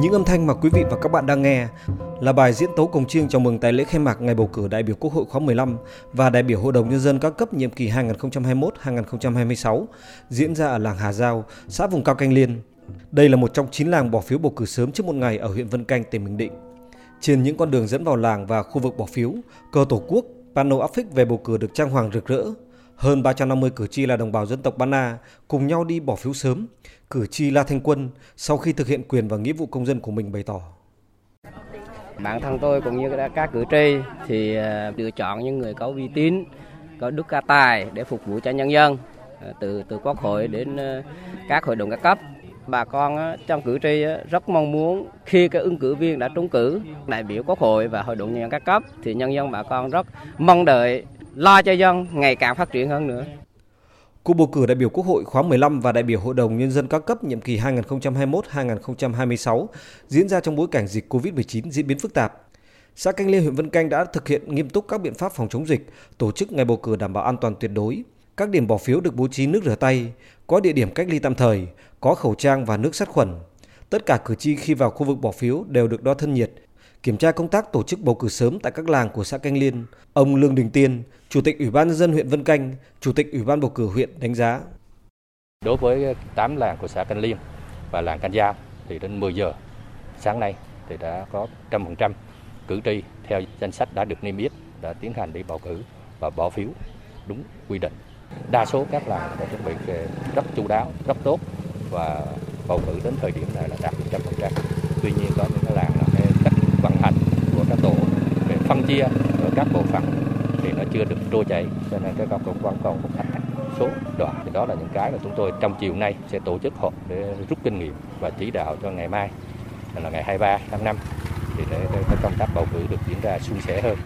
Những âm thanh mà quý vị và các bạn đang nghe là bài diễn tấu cổng chiêng chào mừng tại lễ khai mạc ngày bầu cử đại biểu Quốc hội khóa 15 và đại biểu Hội đồng Nhân dân các cấp nhiệm kỳ 2021-2026 diễn ra ở làng Hà Giao, xã vùng cao Canh Liên. Đây là một trong 9 làng bỏ phiếu bầu cử sớm trước một ngày ở huyện Vân Canh, tỉnh Bình Định. Trên những con đường dẫn vào làng và khu vực bỏ phiếu, cờ tổ quốc, pano áp phích về bầu cử được trang hoàng rực rỡ. Hơn 350 cử tri là đồng bào dân tộc Ba Na cùng nhau đi bỏ phiếu sớm. Cử tri La Thanh Quân sau khi thực hiện quyền và nghĩa vụ công dân của mình bày tỏ. Bản thân tôi cũng như các cử tri thì ờ, lựa chọn những người có uy tín, có đức ca tài để phục vụ cho nhân dân ờ, từ từ quốc hội đến ờ, các hội đồng các cấp bà con trong cử tri rất mong muốn khi cái ứng cử viên đã trúng cử đại biểu quốc hội và hội đồng nhân dân các cấp thì nhân dân bà con rất mong đợi lo cho dân ngày càng phát triển hơn nữa. Cuộc bầu cử đại biểu Quốc hội khóa 15 và đại biểu Hội đồng Nhân dân các cấp nhiệm kỳ 2021-2026 diễn ra trong bối cảnh dịch COVID-19 diễn biến phức tạp. Xã Canh Liên huyện Vân Canh đã thực hiện nghiêm túc các biện pháp phòng chống dịch, tổ chức ngày bầu cử đảm bảo an toàn tuyệt đối. Các điểm bỏ phiếu được bố trí nước rửa tay, có địa điểm cách ly tạm thời, có khẩu trang và nước sát khuẩn. Tất cả cử tri khi vào khu vực bỏ phiếu đều được đo thân nhiệt, kiểm tra công tác tổ chức bầu cử sớm tại các làng của xã Canh Liên, ông Lương Đình Tiên, Chủ tịch Ủy ban nhân dân huyện Vân Canh, Chủ tịch Ủy ban bầu cử huyện đánh giá. Đối với 8 làng của xã Canh Liên và làng Canh Giao thì đến 10 giờ sáng nay thì đã có 100% cử tri theo danh sách đã được niêm yết đã tiến hành đi bầu cử và bỏ phiếu đúng quy định. Đa số các làng đã chuẩn bị rất chu đáo, rất tốt và bầu cử đến thời điểm này là đạt 100%. Tuy nhiên có những cái làng là cái cách vận hành của các tổ về phân chia à? ở các bộ phận thì nó chưa được trôi chảy cho nên cái con cũng vẫn còn một thách số đoạn thì đó là những cái mà chúng tôi trong chiều nay sẽ tổ chức họp để rút kinh nghiệm và chỉ đạo cho ngày mai là ngày 23 tháng 5 thì để, để công tác bầu cử được diễn ra suôn sẻ hơn.